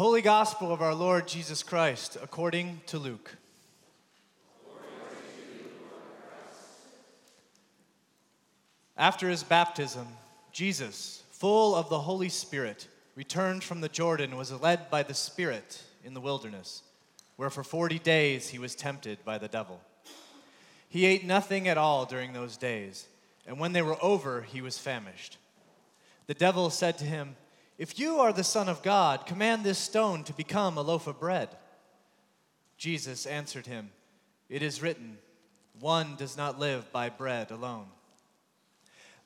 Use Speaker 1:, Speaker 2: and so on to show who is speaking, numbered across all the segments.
Speaker 1: Holy Gospel of our Lord Jesus Christ, according to Luke. After his baptism, Jesus, full of the Holy Spirit, returned from the Jordan and was led by the Spirit in the wilderness, where for 40 days he was tempted by the devil. He ate nothing at all during those days, and when they were over, he was famished. The devil said to him, If you are the Son of God, command this stone to become a loaf of bread. Jesus answered him, It is written, One does not live by bread alone.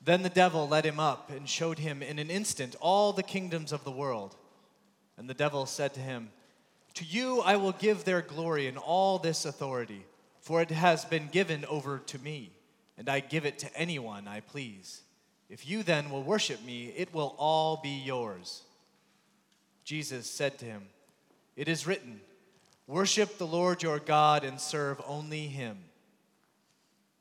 Speaker 1: Then the devil led him up and showed him in an instant all the kingdoms of the world. And the devil said to him, To you I will give their glory and all this authority, for it has been given over to me, and I give it to anyone I please. If you then will worship me, it will all be yours. Jesus said to him, It is written, Worship the Lord your God and serve only him.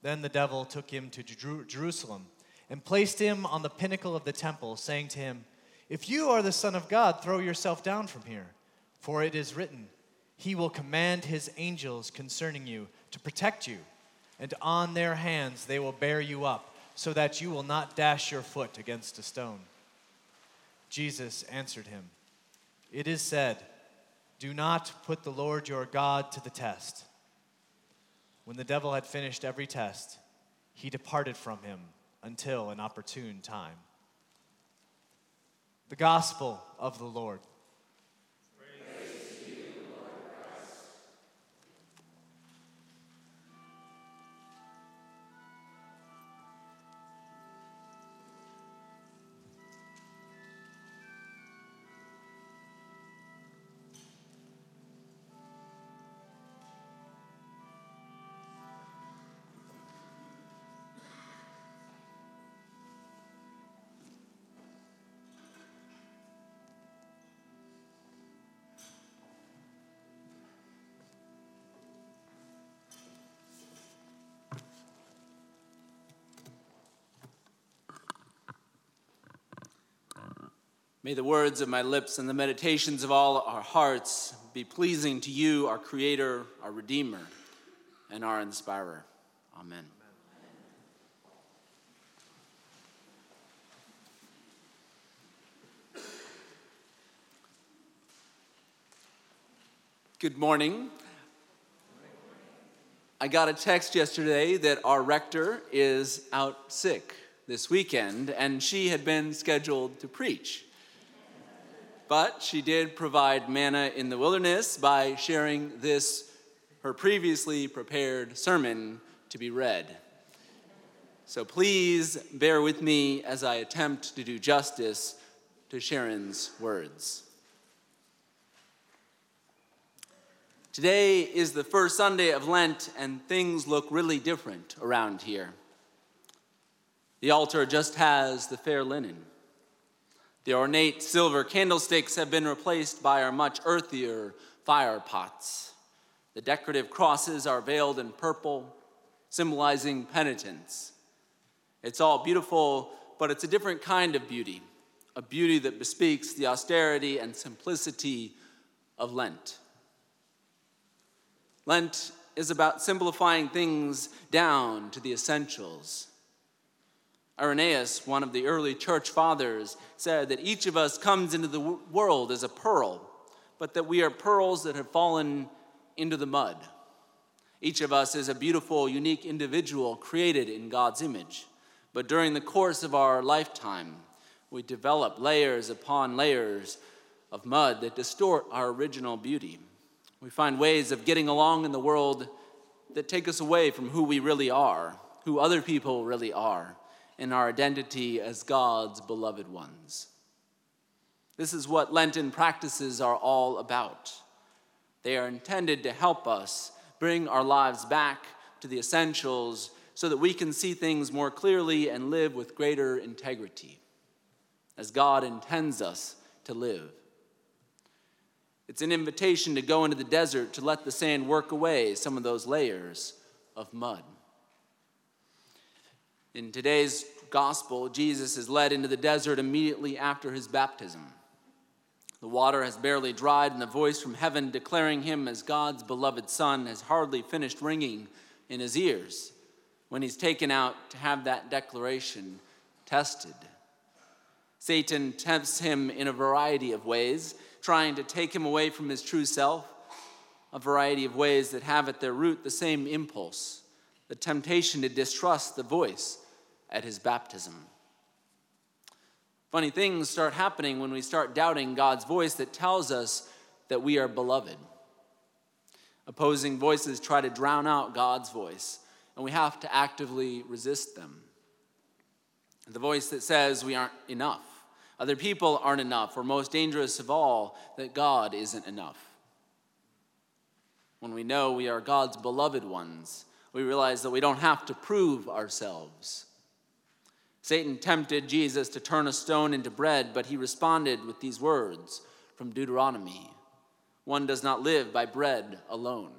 Speaker 1: Then the devil took him to Jerusalem and placed him on the pinnacle of the temple, saying to him, If you are the Son of God, throw yourself down from here. For it is written, He will command His angels concerning you to protect you, and on their hands they will bear you up, so that you will not dash your foot against a stone. Jesus answered him, It is said, Do not put the Lord your God to the test. When the devil had finished every test, he departed from him until an opportune time. The Gospel of the Lord.
Speaker 2: May the words of my lips and the meditations of all our hearts be pleasing to you, our Creator, our Redeemer, and our Inspirer. Amen. Good morning. I got a text yesterday that our rector is out sick this weekend, and she had been scheduled to preach. But she did provide manna in the wilderness by sharing this, her previously prepared sermon, to be read. So please bear with me as I attempt to do justice to Shearon's words. Today is the first Sunday of Lent, and things look really different around here. The altar just has the fair linen. The ornate silver candlesticks have been replaced by our much earthier fire pots. The decorative crosses are veiled in purple, symbolizing penitence. It's all beautiful, but it's a different kind of beauty, a beauty that bespeaks the austerity and simplicity of Lent. Lent is about simplifying things down to the essentials Irenaeus, one of the early church fathers, said that each of us comes into the world as a pearl, but that we are pearls that have fallen into the mud. Each of us is a beautiful, unique individual created in God's image. But during the course of our lifetime, we develop layers upon layers of mud that distort our original beauty. We find ways of getting along in the world that take us away from who we really are, who other people really are in our identity as God's beloved ones. This is what Lenten practices are all about. They are intended to help us bring our lives back to the essentials so that we can see things more clearly and live with greater integrity, as God intends us to live. It's an invitation to go into the desert to let the sand work away some of those layers of mud. In today's gospel, Jesus is led into the desert immediately after his baptism. The water has barely dried, and the voice from heaven declaring him as God's beloved Son has hardly finished ringing in his ears when he's taken out to have that declaration tested. Satan tempts him in a variety of ways, trying to take him away from his true self, a variety of ways that have at their root the same impulse the temptation to distrust the voice at his baptism. Funny things start happening when we start doubting God's voice that tells us that we are beloved. Opposing voices try to drown out God's voice, and we have to actively resist them. The voice that says we aren't enough, other people aren't enough, or most dangerous of all, that God isn't enough. When we know we are God's beloved ones, we realize that we don't have to prove ourselves. Satan tempted Jesus to turn a stone into bread, but he responded with these words from Deuteronomy One does not live by bread alone.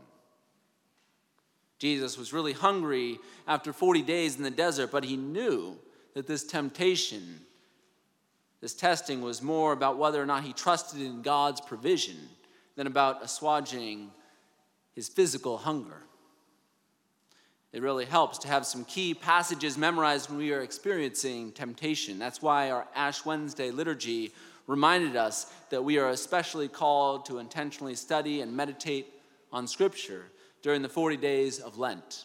Speaker 2: Jesus was really hungry after 40 days in the desert, but he knew that this temptation, this testing, was more about whether or not he trusted in God's provision than about assuaging his physical hunger. It really helps to have some key passages memorized when we are experiencing temptation. That's why our Ash Wednesday liturgy reminded us that we are especially called to intentionally study and meditate on Scripture during the 40 days of Lent.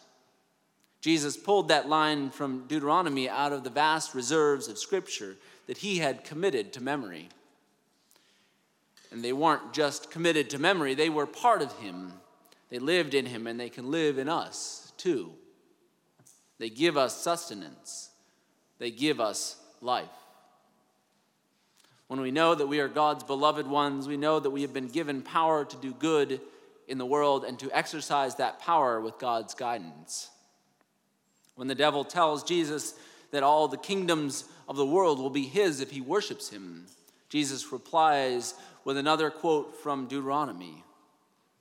Speaker 2: Jesus pulled that line from Deuteronomy out of the vast reserves of Scripture that he had committed to memory. And they weren't just committed to memory, they were part of him. They lived in him, and they can live in us too. They give us sustenance, they give us life. When we know that we are God's beloved ones, we know that we have been given power to do good in the world and to exercise that power with God's guidance. When the devil tells Jesus that all the kingdoms of the world will be his if he worships him, Jesus replies with another quote from Deuteronomy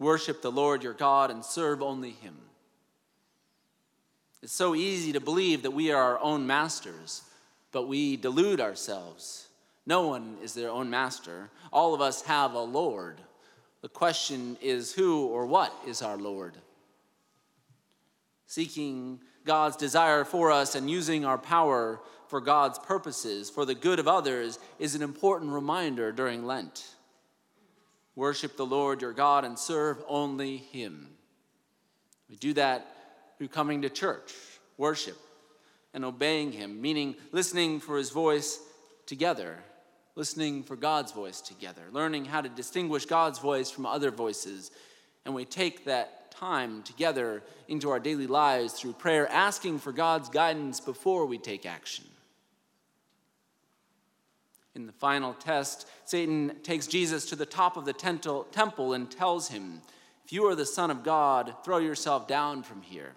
Speaker 2: Worship the Lord your God and serve only him. It's so easy to believe that we are our own masters, but we delude ourselves. No one is their own master. All of us have a Lord. The question is who or what is our Lord? Seeking God's desire for us and using our power for God's purposes, for the good of others, is an important reminder during Lent. Worship the Lord your God and serve only Him. We do that through coming to church, worship, and obeying Him, meaning listening for His voice together, listening for God's voice together, learning how to distinguish God's voice from other voices. And we take that time together into our daily lives through prayer, asking for God's guidance before we take action. In the final test, Satan takes Jesus to the top of the temple and tells him, If you are the Son of God, throw yourself down from here.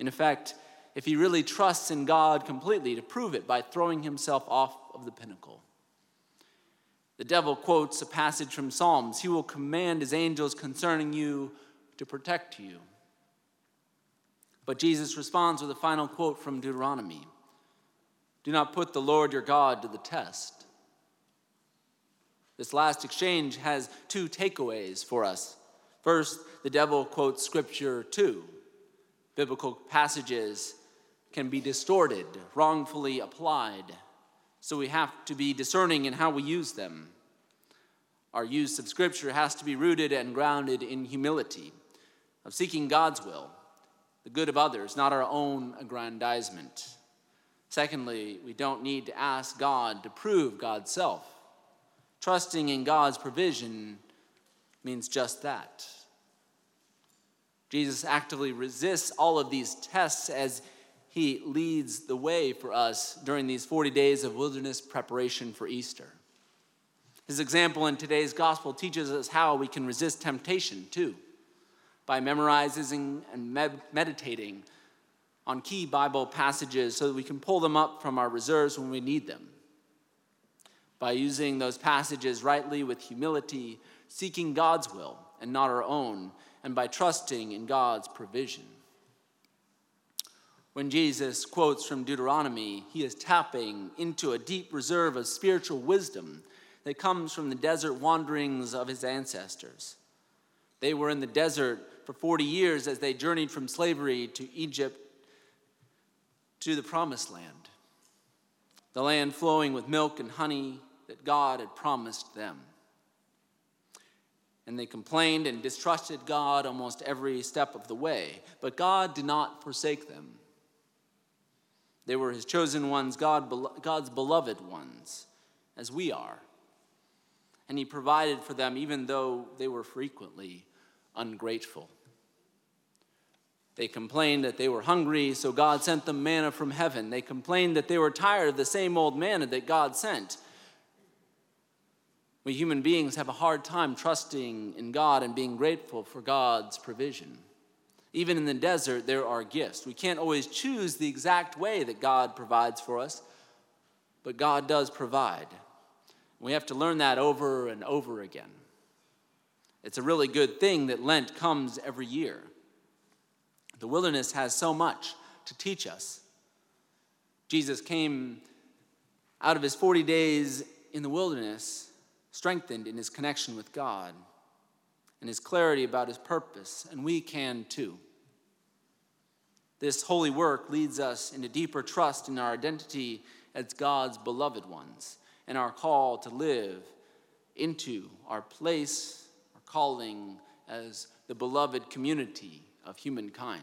Speaker 2: In effect, if he really trusts in God completely, to prove it by throwing himself off of the pinnacle. The devil quotes a passage from Psalms He will command his angels concerning you to protect you. But Jesus responds with a final quote from Deuteronomy Do not put the Lord your God to the test. This last exchange has two takeaways for us. First, the devil quotes scripture too biblical passages can be distorted, wrongfully applied. So we have to be discerning in how we use them. Our use of Scripture has to be rooted and grounded in humility, of seeking God's will, the good of others, not our own aggrandizement. Secondly, we don't need to ask God to prove God's self. Trusting in God's provision means just that. Jesus actively resists all of these tests as he leads the way for us during these 40 days of wilderness preparation for Easter. His example in today's gospel teaches us how we can resist temptation too, by memorizing and med- meditating on key Bible passages so that we can pull them up from our reserves when we need them. By using those passages rightly with humility, seeking God's will and not our own, and by trusting in God's provision. When Jesus quotes from Deuteronomy, he is tapping into a deep reserve of spiritual wisdom that comes from the desert wanderings of his ancestors. They were in the desert for 40 years as they journeyed from slavery to Egypt to the promised land, the land flowing with milk and honey that God had promised them. And they complained and distrusted God almost every step of the way, but God did not forsake them. They were his chosen ones, God, God's beloved ones, as we are. And he provided for them even though they were frequently ungrateful. They complained that they were hungry, so God sent them manna from heaven. They complained that they were tired of the same old manna that God sent. We human beings have a hard time trusting in God and being grateful for God's provision. Even in the desert, there are gifts. We can't always choose the exact way that God provides for us, but God does provide. We have to learn that over and over again. It's a really good thing that Lent comes every year. The wilderness has so much to teach us. Jesus came out of his 40 days in the wilderness, strengthened in his connection with God and his clarity about his purpose, and we can too. This holy work leads us into deeper trust in our identity as God's beloved ones and our call to live into our place, our calling as the beloved community of humankind.